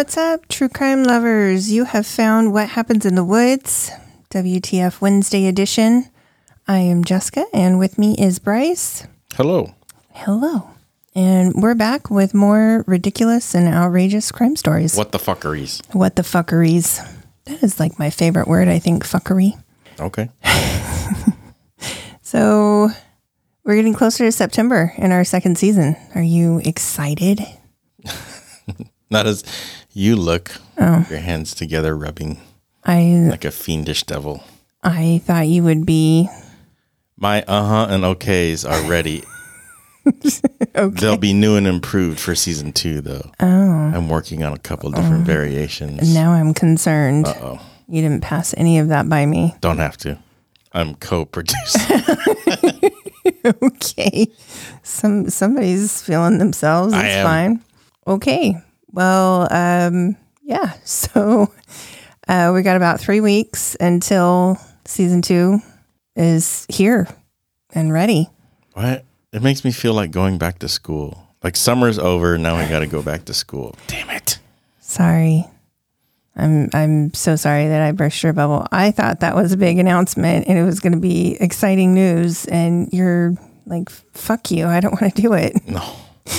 What's up, true crime lovers? You have found What Happens in the Woods, WTF Wednesday edition. I am Jessica, and with me is Bryce. Hello. Hello. And we're back with more ridiculous and outrageous crime stories. What the fuckeries? What the fuckeries? That is like my favorite word, I think, fuckery. Okay. So we're getting closer to September in our second season. Are you excited? Not as you look. Oh. Your hands together, rubbing I like a fiendish devil. I thought you would be My uh huh and okays are ready. okay. They'll be new and improved for season two, though. Oh. I'm working on a couple different variations. now I'm concerned. Uh-oh. You didn't pass any of that by me. Don't have to. I'm co-producing. Okay. Some somebody's feeling themselves. It's fine. Okay. Well, um, yeah. So uh, we got about three weeks until season two is here and ready. what? It makes me feel like going back to school. Like summer's over. Now I got to go back to school. Damn it. Sorry. I'm I'm so sorry that I burst your bubble. I thought that was a big announcement and it was going to be exciting news and you're like fuck you. I don't want to do it. No.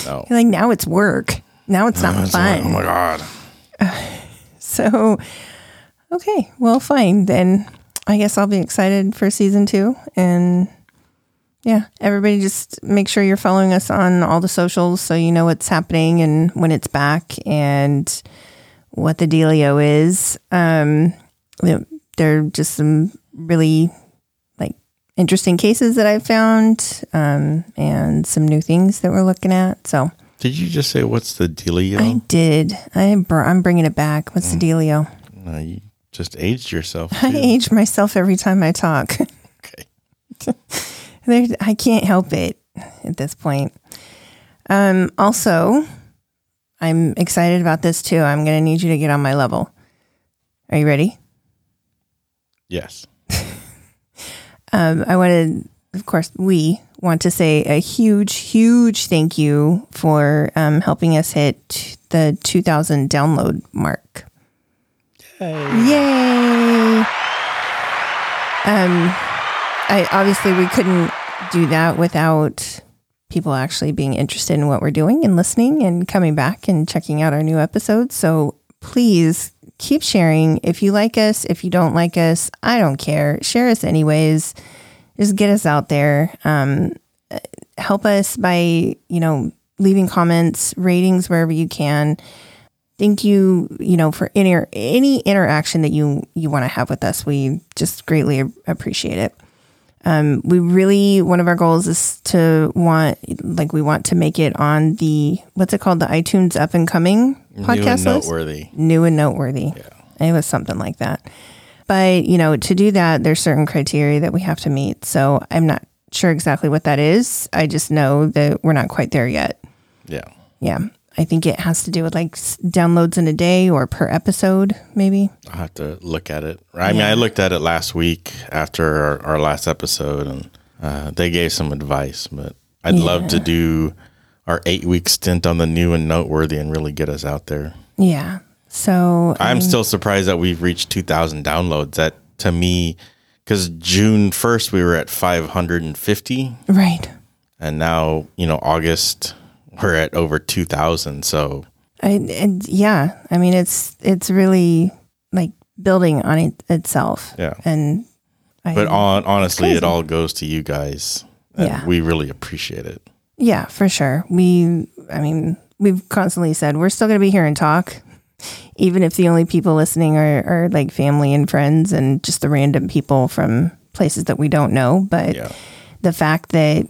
No. You're like now it's work. Now it's not It's fun. oh my god. So, okay, well, fine. Then I guess I'll be excited for season two. And yeah, everybody just make sure you're following us on all the socials so you know what's happening and when it's back and what the dealio is. Um, you know, there are just some really like interesting cases that I've found um, and some new things that we're looking at. So Did you just say what's the dealio? I did. I br- I'm bringing it back. What's the dealio? No, you just aged yourself. I too. age myself every time I talk. Okay. There, I can't help it at this point. Um, also, I'm excited about this too. I'm going to need you to get on my level. Are you ready? Yes. Um, I wanted, of course, we want to say a huge, huge thank you for um, helping us hit the 2000 download mark. Yay! Um, I obviously we couldn't do that without people actually being interested in what we're doing and listening and coming back and checking out our new episodes. So please keep sharing. If you like us, if you don't like us, I don't care. Share us anyways. Just get us out there. Um, help us by you know leaving comments, ratings wherever you can. Thank you you know for any any interaction that you you want to have with us. We just greatly appreciate it. Um we really one of our goals is to want like we want to make it on the what's it called? The itunes up and coming New podcast and list? noteworthy. new and noteworthy. Yeah. it was something like that. But you know to do that there's certain criteria that we have to meet. So i'm not sure exactly what that is i just know that we're not quite there yet Yeah. yeah. I think it has to do with like downloads in a day or per episode, maybe. I'll have to look at it. I mean, I looked at it last week after our, our last episode, and Uh, they gave some advice, but I'd love to do our eight week stint on the new and noteworthy and really get us out there. Yeah. So I I'm mean, still surprised that we've reached 2,000 downloads. That to me, because June 1st we were at 550, right. and now you know August we're at over 2,000. So I, and yeah, I mean it's it's really like building on it itself. Yeah. And I, But on, honestly, it all goes to you guys. Yeah. we really appreciate it. yeah, for sure. We I mean, we've constantly said we're still going to be here and talk even if the only people listening are are like family and friends and just the random people from places that we don't know, but Yeah. the fact that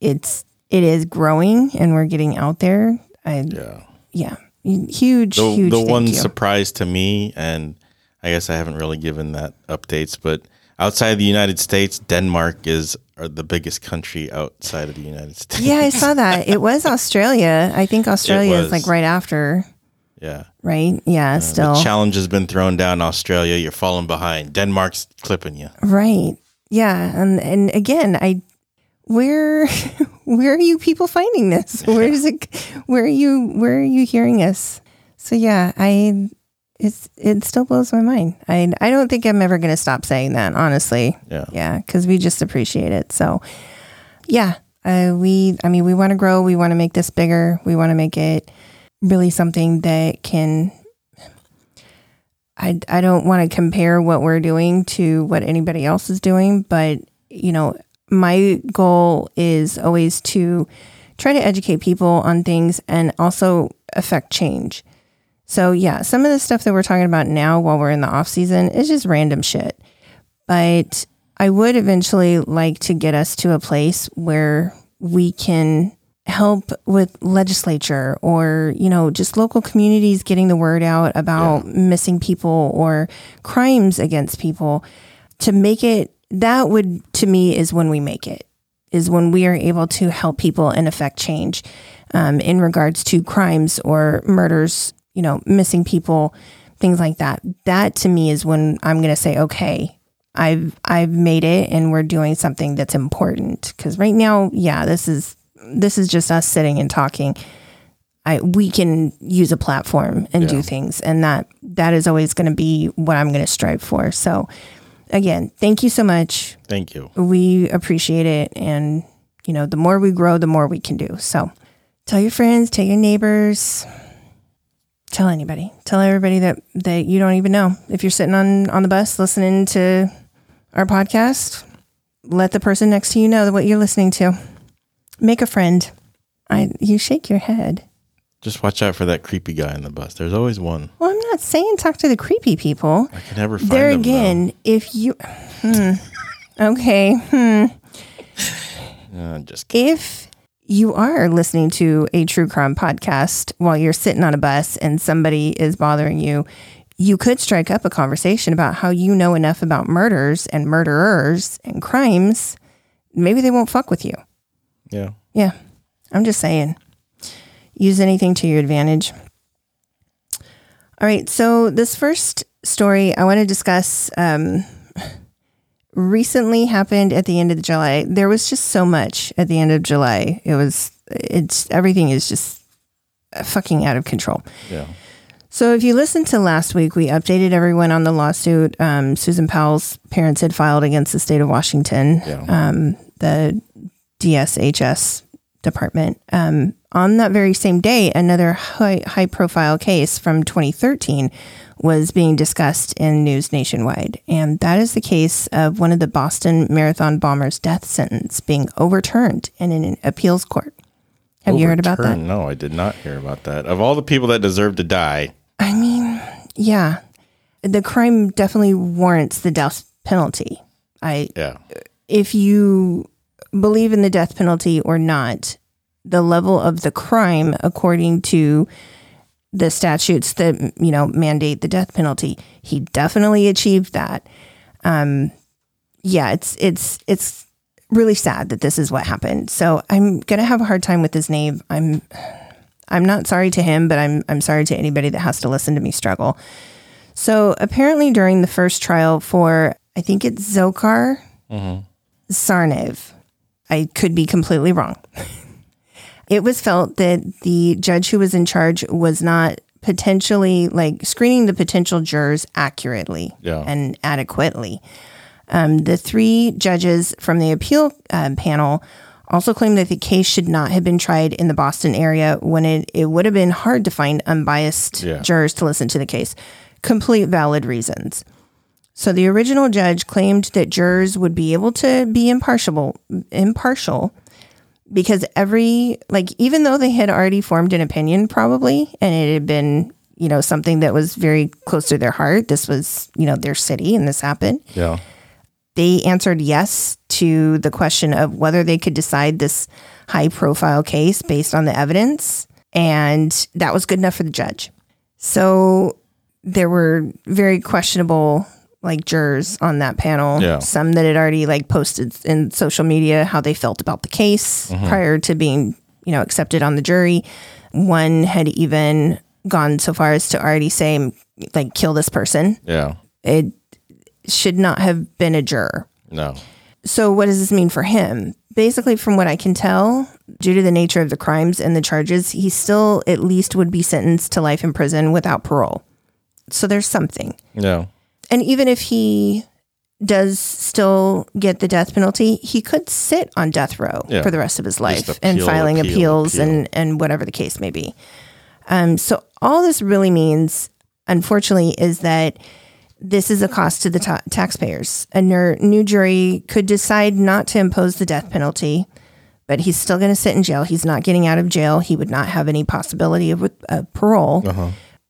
it's it is growing and we're getting out there, I Yeah. yeah, huge The, huge the one you. surprise to me, and I guess I haven't really given that updates, but outside the United States, Denmark is the biggest country outside of the United States. Yeah, I saw that. It was Australia. I think Australia is like right after, Yeah. right? Yeah, still. The challenge has been thrown down Australia. You're falling behind. Denmark's clipping you. right. Yeah, and and again, I where where are you people finding this? Where is it where are you where are you hearing us? So yeah, I it's it still blows my mind. I I don't think I'm ever going to stop saying that, honestly. Yeah. Yeah, cuz we just appreciate it. So yeah, uh, we I mean, we want to grow, we want to make this bigger. We want to make it really something that can I, I don't want to compare what we're doing to what anybody else is doing, but you know, my goal is always to try to educate people on things and also affect change. So yeah, some of the stuff that we're talking about now while we're in the off season is just random shit. But I would eventually like to get us to a place where we can help with legislature or you know just local communities getting the word out about missing people or crimes against people. To make it that would to me is when we make it is when we are able to help people and affect change um, in regards to crimes or murders you know missing people things like that. That to me is when i'm going to say okay i've i've made it and we're doing something that's important. Because right now yeah this is this is just us sitting and talking. I, we can use a platform and do things and that that is always going to be what i'm going to strive for. So again thank you so much. Thank you. we appreciate it and you know the more we grow the more we can do. So tell your friends tell your neighbors. Tell anybody. Tell everybody that that you don't even know. If you're sitting on on the bus listening to our podcast let the person next to you know what you're listening to make a friend i you shake your head Just watch out for that creepy guy in the bus. There's always one. well i'm not saying talk to the creepy people I can never find them. there though. again if you hmm, okay hmm. Uh, just kidding. if you are listening to a true crime podcast while you're sitting on a bus and somebody is bothering you, you could strike up a conversation about how you know enough about murders and murderers and crimes. Maybe they won't fuck with you. Yeah. Yeah, I'm just saying. Use anything to your advantage. All right, so this first story I want to discuss um, recently happened at the end of July. There was just so much at the end of July. It was, it's everything is just fucking out of control. Yeah. So, if you listened to last week, we updated everyone on the lawsuit um, Susan Powell's parents had filed against the state of Washington, Yeah. um, the DSHS department. Um, on that very same day, another high, high profile case from 2013 was being discussed in news nationwide. And that is the case of one of the Boston Marathon bombers' death sentence being overturned in an appeals court. Have you heard about that? No, I did not hear about that. Of all the people that deserve to die, I mean, yeah, the crime definitely warrants the death penalty. I, yeah. if you believe in the death penalty or not, the level of the crime, according to the statutes that you know mandate the death penalty, he definitely achieved that. Um, yeah, it's it's it's really sad that this is what happened. So I'm gonna have a hard time with his name. I'm I'm not sorry to him, but I'm I'm sorry to anybody that has to listen to me struggle. So apparently during the first trial for I think it's Zokar Sarnev. I could be completely wrong. it was felt that the judge who was in charge was not potentially like screening the potential jurors accurately Yeah. and adequately. Um, the three judges from the appeal um, panel also claimed that the case should not have been tried in the Boston area when it, it would have been hard to find unbiased Yeah. jurors to listen to the case. Complete valid reasons. So the original judge claimed that jurors would be able to be impartial, impartial, because every like even though they had already formed an opinion probably, and it had been you know something that was very close to their heart. This was you know their city, and this happened. Yeah. They answered yes to the question of whether they could decide this high profile case based on the evidence, and that was good enough for the judge. So there were very questionable like jurors on that panel. Yeah. Some that had already like posted in social media how they felt about the case mm-hmm. prior to being, you know, accepted on the jury. One had even gone so far as to already say like kill this person. Yeah. It should not have been a juror. No. So, what does this mean for him? Basically, from what I can tell, due to the nature of the crimes and the charges, he still at least would be sentenced to life in prison without parole. So, there's something. Yeah. And even if he does still get the death penalty, he could sit on death row Yeah. for the rest of his life Just and filing appeal, appeals appeal. and and whatever the case may be. Um, so all this really means, unfortunately, is that this is a cost to the ta- taxpayers. A ner- new jury could decide not to impose the death penalty, but he's still going to sit in jail. He's not getting out of jail. He would not have any possibility of uh, parole.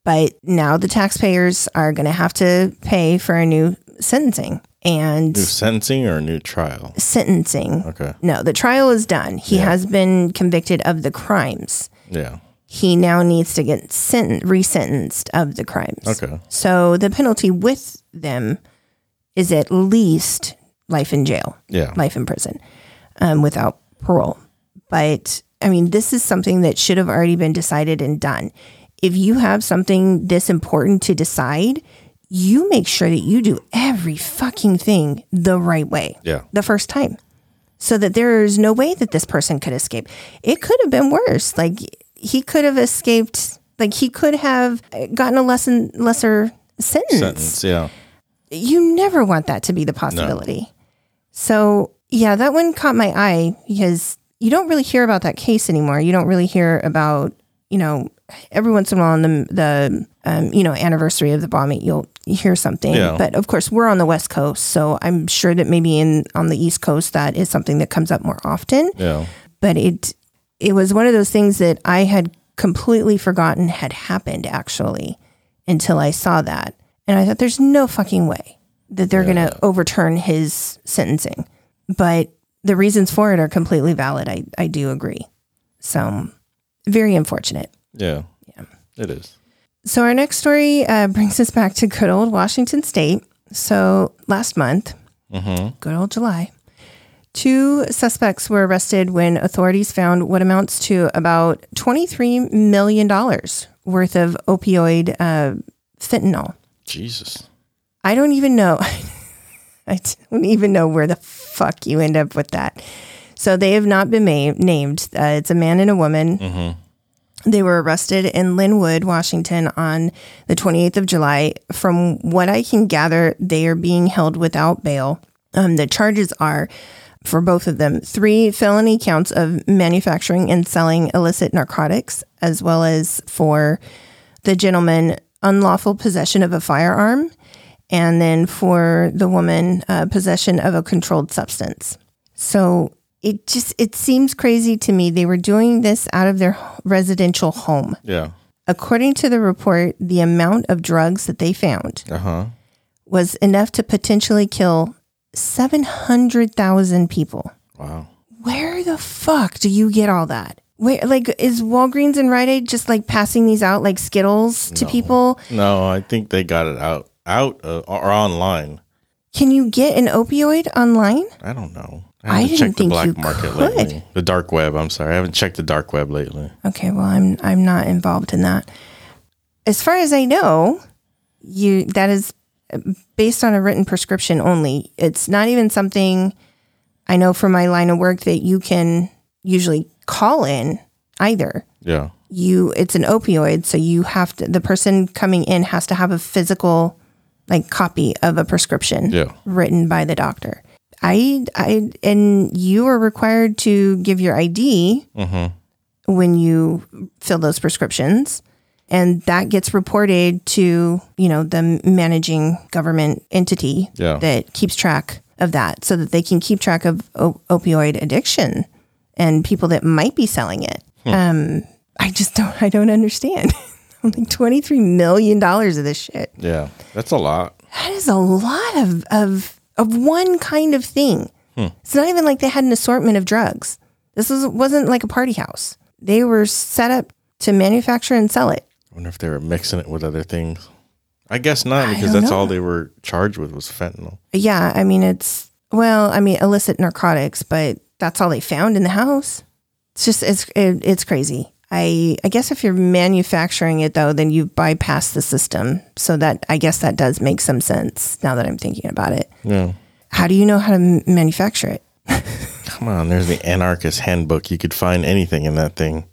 But now the taxpayers are going to have to pay for a new sentencing and New sentencing or a new trial? sentencing. Okay. No, the trial is done. He has been convicted of the crimes. Yeah. He now needs to get senten- resentenced of the crimes. Okay. So the penalty with them is at least life in jail, Yeah. life in prison, um, without parole. But I mean, this is something that should have already been decided and done. If you have something this important to decide, you make sure that you do every fucking thing the right way Yeah. the first time so that there's no way that this person could escape. It could have been worse. Like he could have escaped, like he could have gotten a lesson, lesser sentence. Sentence. Yeah. You never want that to be the possibility. So, yeah, that one caught my eye because you don't really hear about that case anymore. You don't really hear about, you know, every once in a while on the, the um, you know, anniversary of the bombing, you'll hear something. Yeah. But of course, we're on the West Coast. So I'm sure that maybe in on the East Coast, that is something that comes up more often Yeah. but it it was one of those things that I had completely forgotten had happened actually until I saw that. And I thought there's no fucking way that they're going to overturn his sentencing. But the reasons for it are completely valid. I I do agree. So very unfortunate. Yeah. Yeah. It is. So our next story uh, brings us back to good old Washington State. So last month, good old July, two suspects were arrested when authorities found what amounts to about twenty-three million dollars worth of opioid uh, fentanyl. Jesus. I don't even know. I don't even know where the fuck you end up with that. So they have not been ma- named. Uh, it's a man and a woman. They were arrested in Lynnwood, Washington on the 28th of July. From what I can gather, they are being held without bail. Um, the charges are for both of them three felony counts of manufacturing and selling illicit narcotics, as well as for the gentleman, unlawful possession of a firearm, and then for the woman, uh, possession of a controlled substance. So it just it seems crazy to me. They were doing this out of their residential home. Yeah. According to the report, the amount of drugs that they found Uh huh. was enough to potentially kill 700,000 people. Wow. Where the fuck do you get all that? Where like is Walgreens and Rite Aid just like passing these out like Skittles to people? No, I think they got it out out uh, or online. Can you get an opioid online? I don't know. I haven't didn't think you market could. lately. The dark web. I'm sorry. I haven't checked the dark web lately. Okay, well I'm I'm not involved in that. As far as I know, you that is based on a written prescription only. It's not even something I know from my line of work that you can usually call in either. Yeah. You it's an opioid, so you have to the person coming in has to have a physical like copy of a prescription Yeah. written by the doctor. I I and you are required to give your ID when you fill those prescriptions and that gets reported to you know the managing government entity Yeah. that keeps track of that so that they can keep track of o- opioid addiction and people that might be selling it um i just don't i don't understand like 23 million dollars of this shit Yeah. That's a lot. that is a lot of of of one kind of thing. Hmm. It's not even like they had an assortment of drugs. This was wasn't like a party house. They were set up to manufacture and sell it. I wonder if they were mixing it with other things. I guess not because that's know. all they were charged with was fentanyl. Yeah, I mean it's well, I mean illicit narcotics, but that's all they found in the house. It's just it's it, it's crazy. I I guess if you're manufacturing it though, then you bypass the system. So that I guess that does make some sense now that I'm thinking about it. Yeah. How do you know how to m- manufacture it? Come on, there's the anarchist handbook. You could find anything in that thing.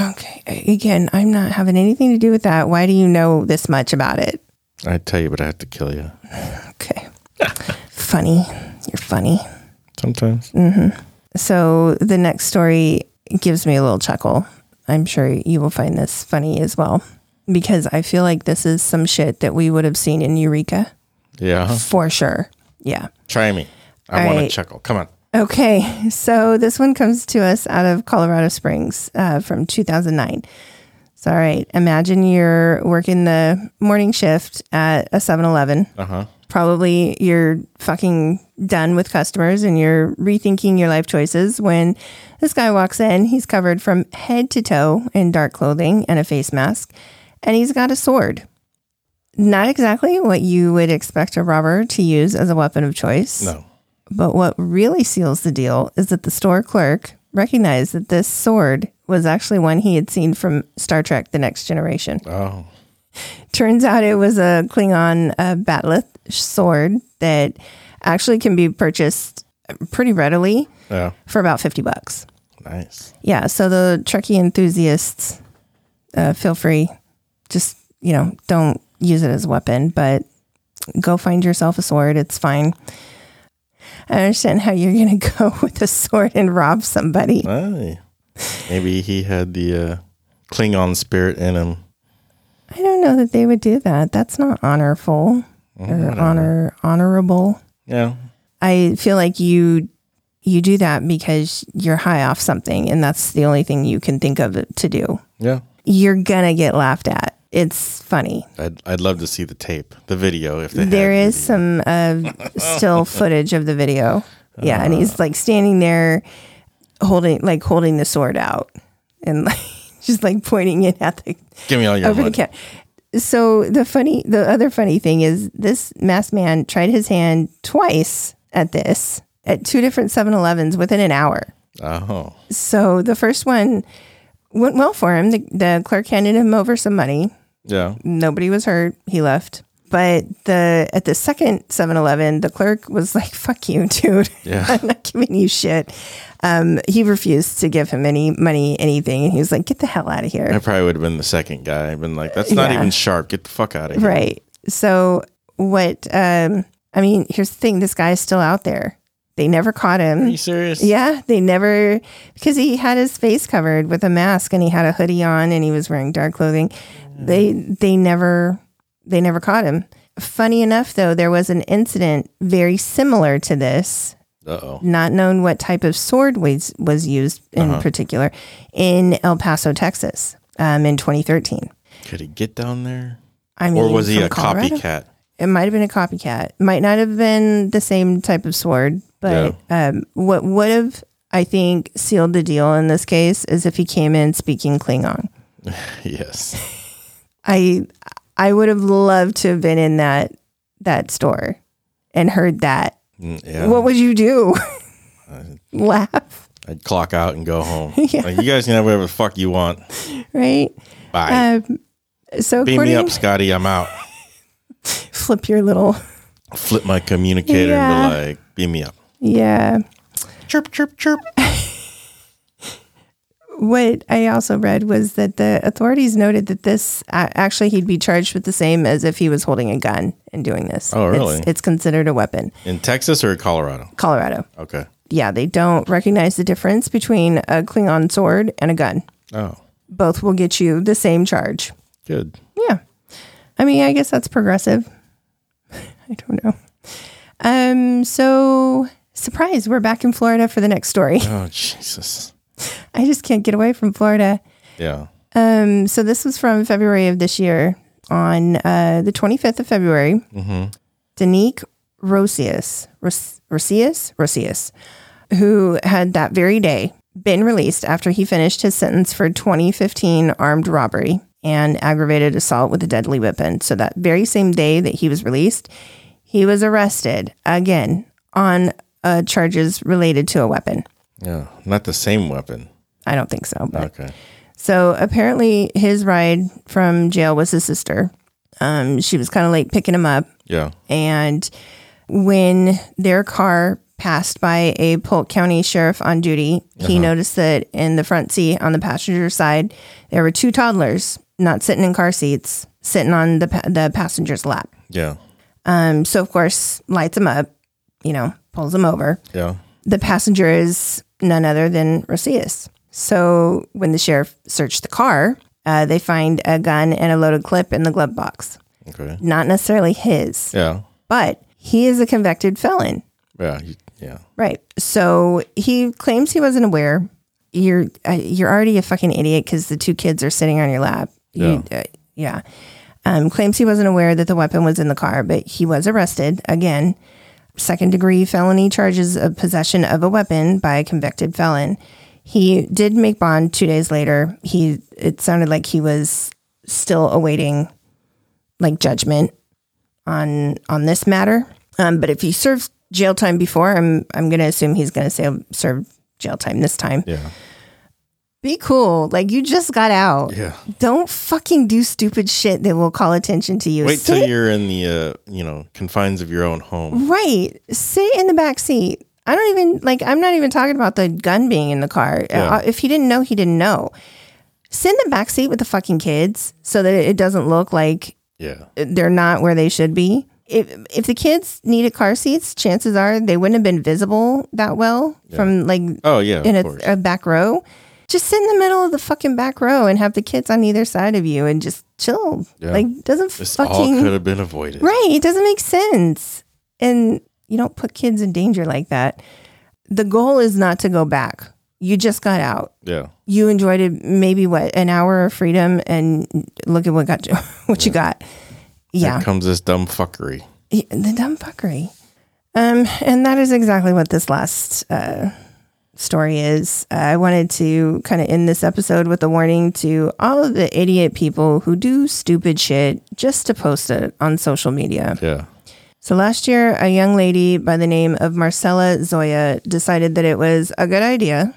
Okay. Again, I'm not having anything to do with that. Why do you know this much about it? I'd tell you, but I have to kill you. Okay. funny. You're funny. Sometimes. Mm-hmm. So the next story gives me a little chuckle. I'm sure you will find this funny as well because I feel like this is some shit that we would have seen in Eureka Yeah. for sure. Yeah. Try me. I All want to chuckle. Come on. Okay, so this one comes to us out of Colorado Springs uh, from 2009. So, all right, imagine you're working the morning shift at a 7 Eleven. Uh huh. Probably you're fucking done with customers and you're rethinking your life choices when this guy walks in. He's covered from head to toe in dark clothing and a face mask, and he's got a sword. Not exactly what you would expect a robber to use as a weapon of choice. No. But what really seals the deal is that the store clerk recognized that this sword was actually one he had seen from Star Trek The Next Generation. Oh. Turns out it was a Klingon uh, bat'leth sword that actually can be purchased pretty readily Yeah. for about 50 bucks. Nice. Yeah, so the Trekkie enthusiasts, uh, feel free. Just, you know, don't use it as a weapon, but go find yourself a sword. It's fine. I understand how you're going to go with a sword and rob somebody. Aye. Maybe he had the uh, Klingon spirit in him. I don't know that they would do that. That's not honorful or honor honorable. Yeah. I feel like you you do that because you're high off something and that's the only thing you can think of to do. Yeah. You're going to get laughed at. It's funny. I'd, I'd love to see the tape, the video, if they There had some uh, still footage of the video. Yeah, and Uh. he's like standing there holding like holding the sword out and like just like pointing it at the Give me all your over the money. cat. So the funny the other funny thing is this masked man tried his hand twice at this at two different 7-Elevens within an hour. Oh. So the first one went well for him. The, the clerk handed him over some money Yeah. nobody was hurt. He left. But the at the second 7-Eleven, the clerk was like, "Fuck you, dude. Yeah. I'm not giving you shit." Um, he refused to give him any money, anything, and he was like, "Get the hell out of here!" I probably would have been the second guy. I've been like, that's not Yeah. even sharp. Get the fuck out of here. Right. So what? Um, I mean, here's the thing: this guy is still out there. They never caught him. Are you serious? Yeah, they never because he had his face covered with a mask and he had a hoodie on and he was wearing dark clothing. They they never they never caught him. Funny enough though, there was an incident very similar to this, Uh oh. not known what type of sword was was used in particular in El Paso, Texas, um, in 2013. Could he get down there? I mean, Or was he a Colorado? copycat? It might have been a copycat. Might not have been the same type of sword, but um, what would have, I think, sealed the deal in this case is if he came in speaking Klingon. Yes. I I would have loved to have been in that that store and heard that. Mm, Yeah. What would you do? Laugh, I'd clock out and go home. Like, you guys can have whatever the fuck you want. right? Bye. Um, so Beam me up, Scotty. I'm out. flip your little Flip my communicator Yeah. and be like, beam me up. yeah. chirp, chirp, chirp. What I also read was that the authorities noted that this uh, actually he'd be charged with the same as if he was holding a gun and doing this. Oh, really? It's, it's considered a weapon. In Texas or Colorado? Colorado. Okay. Yeah, they don't recognize the difference between a Klingon sword and a gun. Oh, Both will get you the same charge. good. Yeah. I mean, I guess that's progressive. I don't know. Um, so surprise, we're back in Florida for the next story. Oh, Jesus. I just can't get away from Florida. Yeah. Um, so this was from February of this year. On uh, the 25th of February, Danique Rosius, Ros- Rosius, Rosius, who had that very day been released after he finished his sentence for 2015 armed robbery and aggravated assault with a deadly weapon. So that very same day that he was released, he was arrested again on uh, charges related to a weapon. Yeah. Not the same weapon. I don't think so, but Okay. so apparently his ride from jail was his sister. Um, she was kind of late picking him up, Yeah. and when their car passed by a Polk County sheriff on duty, he noticed that in the front seat on the passenger side there were two toddlers not sitting in car seats, sitting on the pa- the passenger's lap. Yeah. Um, so of course lights him up, you know, pulls him over Yeah. the passenger is none other than Rosius. So when the sheriff searched the car, uh, they find a gun and a loaded clip in the glove box. Okay. Not necessarily his, Yeah. but he is a convicted felon. Yeah. you- Yeah. Right. So he claims he wasn't aware. You're uh, you're already a fucking idiot because the two kids are sitting on your lap. You, uh, yeah. Um, claims he wasn't aware that the weapon was in the car, but he was arrested again. Second degree felony charges of possession of a weapon by a convicted felon. He did make bond two days later. He it sounded like he was still awaiting like judgment on on this matter. Um, but if he served jail time before, I'm I'm gonna assume he's gonna say serve jail time this time. Yeah. Be cool. Like you just got out. Yeah. Don't fucking do stupid shit that will call attention to you. Wait Sit- till you're in the, uh, you know, confines of your own home. right. Sit in the back seat. I don't even like. I'm not even talking about the gun being in the car. Yeah. Uh, If he didn't know, he didn't know. Sit in the back seat with the fucking kids so that it doesn't look like Yeah. they're not where they should be. If if the kids needed car seats, chances are they wouldn't have been visible that well from like Oh, yeah. in a, a back row. Just sit in the middle of the fucking back row and have the kids on either side of you and just chill. Yeah. Like doesn't this all fucking could have been avoided. right. It doesn't make sense, and you don't put kids in danger like that. The goal is not to go back. You just got out. Yeah. You enjoyed it, maybe what an hour of freedom, and look at what got you, what you got. Yeah, Here comes this dumb fuckery. The dumb fuckery. Um, and that is exactly what this last uh, story is. Uh, I wanted to kind of end this episode with a warning to all of the idiot people who do stupid shit just to post it on social media. Yeah. So last year, a young lady by the name of Marcella Zoia decided that it was a good idea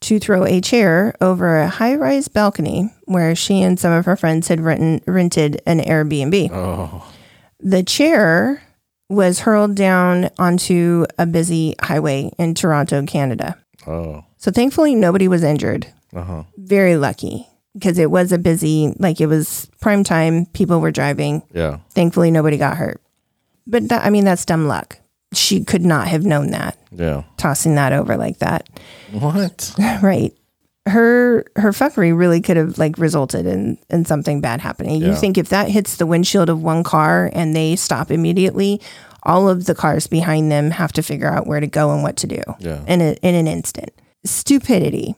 to throw a chair over a high rise balcony where she and some of her friends had rented, rented an Airbnb. Oh. The chair was hurled down onto a busy highway in Toronto, Canada. Oh. So thankfully, nobody was injured. Uh huh. Very lucky because it was a busy, like it was prime time, people were driving. Yeah. Thankfully, nobody got hurt. But that, I mean, that's dumb luck. She could not have known that, Yeah. tossing that over like that. What? right. Her her fuckery really could have like resulted in in something bad happening. You think if that hits the windshield of one car and they stop immediately, all of the cars behind them have to figure out where to go and what to do Yeah. in a, in an instant. Stupidity.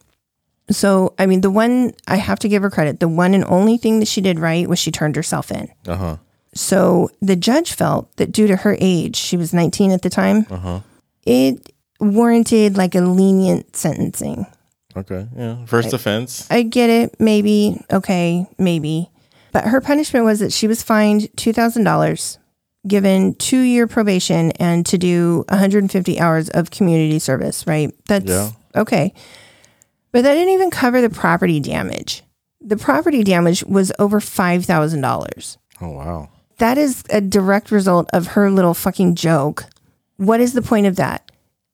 So, I mean, the one I have to give her credit, the one and only thing that she did right was she turned herself in. Uh huh. So the judge felt that due to her age, she was 19 at the time, it warranted like a lenient sentencing. Okay. Yeah. First offense. I get it, maybe, okay, maybe. But her punishment was that she was fined $2,000, given two year probation, and to do 150 hours of community service, right? That's Yeah. okay. But that didn't even cover the property damage. The property damage was over $5,000. Oh wow. That is a direct result of her little fucking joke. What is the point of that?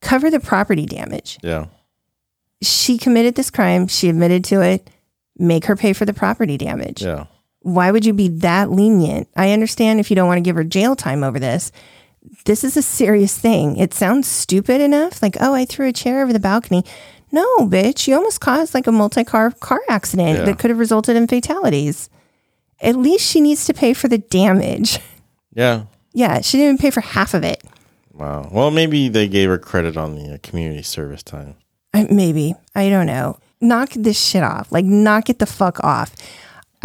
cover the property damage. Yeah. She committed this crime. She admitted to it. Make her pay for the property damage. Yeah. Why would you be that lenient? I understand if you don't want to give her jail time over this. This is a serious thing. It sounds stupid enough. Like, oh, I threw a chair over the balcony. No, bitch, you almost caused like a multi car car accident Yeah. that could have resulted in fatalities. At least she needs to pay for the damage. Yeah. Yeah, she didn't even pay for half of it. Wow. Well, maybe they gave her credit on the uh, community service time. Maybe. I don't know. Knock this shit off. Like, knock it the fuck off.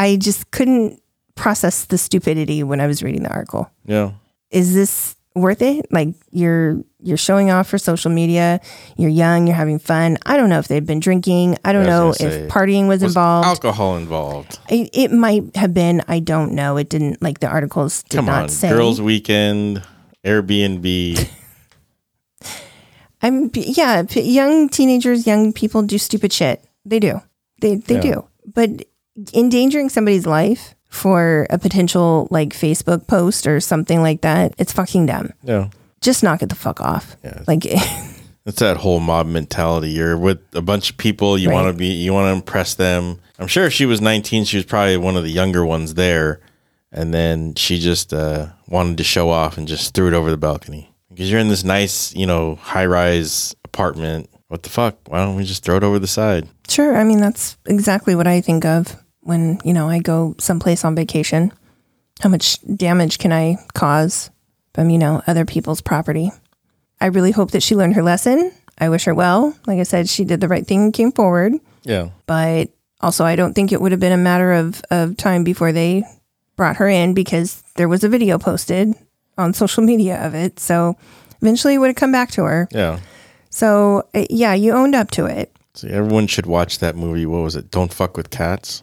I just couldn't process the stupidity when I was reading the article. Yeah. Is this worth it? Like you're you're showing off for social media. You're young. You're having fun. I don't know if they've been drinking. I don't I know if partying was, Was involved. alcohol involved? it, it might have been. I don't know. It didn't like the articles did Come not on. say. Girls' weekend, Airbnb. I'm yeah. Young teenagers, young people do stupid shit. They do. They they Yeah. do. But endangering somebody's life for a potential like Facebook post or something like that, it's fucking dumb. yeah. Just knock it the fuck off. Yeah. Like It's that whole mob mentality. You're with a bunch of people. You Right. want to be. You want to impress them. I'm sure if she was 19, she was probably one of the younger ones there, and then she just uh, wanted to show off and just threw it over the balcony because you're in this nice, you know, high rise apartment. What the fuck? Why don't we just throw it over the side? Sure. I mean, that's exactly what I think of when, you know, I go someplace on vacation. How much damage can I cause from, you know, other people's property? I really hope that she learned her lesson. I wish her well. Like I said, she did the right thing and came forward. Yeah. But also, I don't think it would have been a matter of, of time before they brought her in because there was a video posted on social media of it. So eventually it would have come back to her. Yeah. So, uh, yeah, you owned up to it. So everyone should watch that movie. What was it? Don't fuck with cats.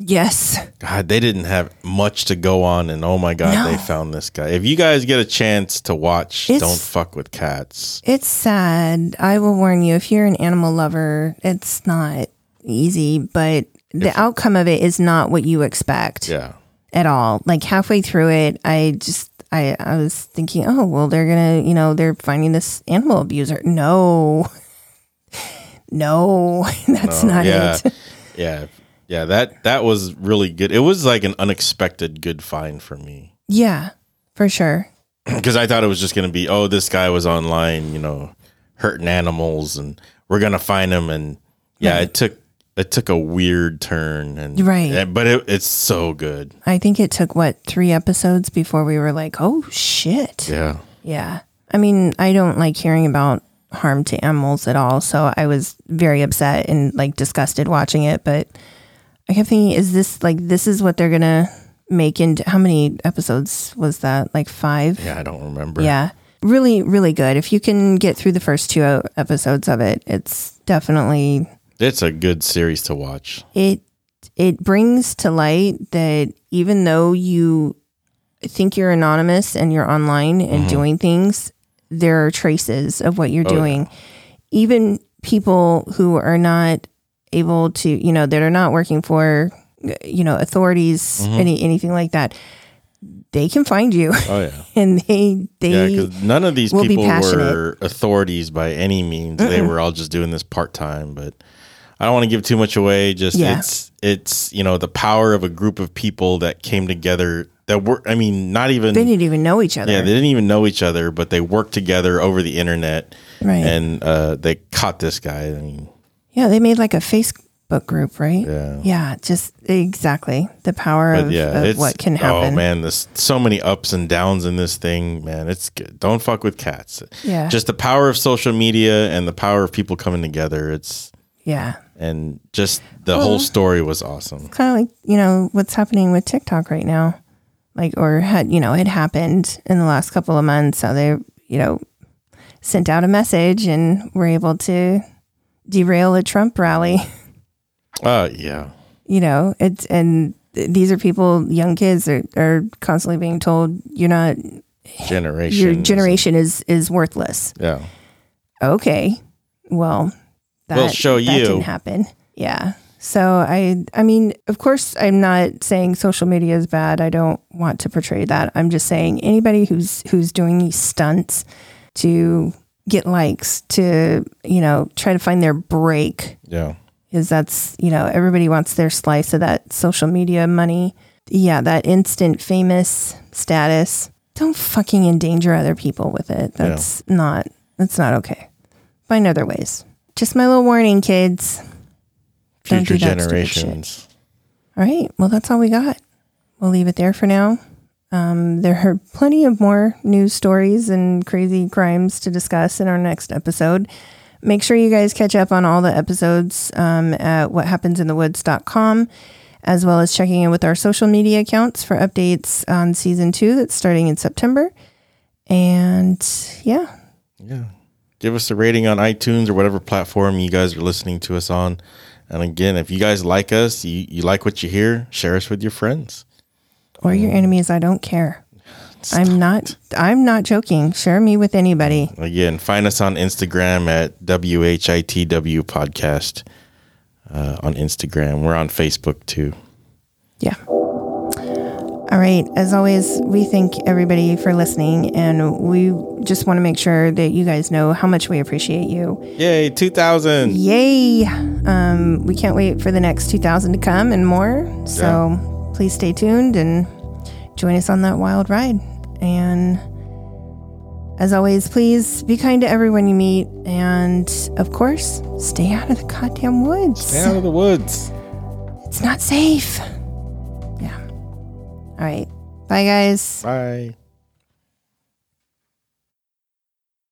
Yes. God, they didn't have much to go on, and oh my god, No. they found this guy. If you guys get a chance to watch, It's- don't fuck with cats. It's sad. I will warn you if you're an animal lover, it's not easy, but the outcome of it is not what you expect Yeah, at all. Like halfway through it, I just I I was thinking, "Oh, well they're going to, you know, they're finding this animal abuser." No. No, that's not yeah, it. yeah, yeah. That that was really good. It was like an unexpected good find for me Yeah, for sure. because I thought it was just gonna be, oh, this guy was online, you know, hurting animals, and we're gonna find him. And yeah, Right. it took it took a weird turn, and Right. yeah, but it, it's so good. I think it took what, 3 episodes before we were like, "Oh shit." Yeah, Yeah. I mean, I don't like hearing about harm to animals at all. So I was very upset and like disgusted watching it. But I kept thinking, is this like, this is what they're going to make into how many episodes was that? Like five? yeah. I don't remember. Yeah. Really, really good. If you can get through the first two uh, episodes of it, it's definitely, it's a good series to watch. it, it brings to light that even though you think you're anonymous and you're online and mm-hmm. doing things, there are traces of what you're oh, doing. Even people who are not able to, you know, that are not working for, you know, authorities, mm-hmm. any anything like that, they can find you, Oh yeah. and they they because none of these people were authorities by any means. They were all just doing this part time. But I don't want to give too much away. Just Yeah. it's it's you know the power of a group of people that came together that were. I mean, not even they didn't even know each other. yeah, they didn't even know each other, but they worked together over the internet, Right. And uh, they caught this guy. I mean, yeah, they made like a Facebook group, right? Yeah. yeah, just exactly the power but of, yeah, of what can happen. Oh man, there's so many ups and downs in this thing, man. It's good. Don't fuck with cats. Yeah. just the power of social media and the power of people coming together. It's yeah, and just the whole story was awesome. kind of like you know what's happening with TikTok right now, like or had you know it happened in the last couple of months. How they you know sent out a message and were able to derail a Trump rally. Uh yeah. You know it's and these are people, young kids are, are constantly being told you're not Generation. your generation is is worthless. Yeah. Okay, well that We'll show that you. didn't happen. Yeah. So I I mean, of course I'm not saying social media is bad. I don't want to portray that. I'm just saying anybody who's who's doing these stunts to get likes to, you know, try to find their break Yeah. because that's, you know, everybody wants their slice of that social media money. Yeah, that instant famous status. Don't fucking endanger other people with it. That's not that's not okay. Find other ways. Just my little warning, kids. Don't Future do that stupid shit. generations. All right. Well, that's all we got. We'll leave it there for now. Um, there are plenty of more news stories and crazy crimes to discuss in our next episode. Make sure you guys catch up on all the episodes um, at whathappensinthewoods.com, as well as checking in with our social media accounts for updates on season two that's starting in September. And yeah, Yeah. Give us a rating on iTunes or whatever platform you guys are listening to us on. And again, if you guys like us, you, you like what you hear, share us with your friends. or your enemies, I don't care. I'm not. I'm not joking. Share me with anybody. Again, find us on Instagram at WHITW Podcast uh, on Instagram. We're on Facebook too. Yeah. All right. As always, we thank everybody for listening, and we just want to make sure that you guys know how much we appreciate you. Yay, 2000. Yay! Um, we can't wait for the next 2000 to come and more. So please stay tuned and join us on that wild ride. And as always, please be kind to everyone you meet, and of course, stay out of the goddamn woods. Stay out of the woods. It's not safe. All right. Bye, guys. Bye.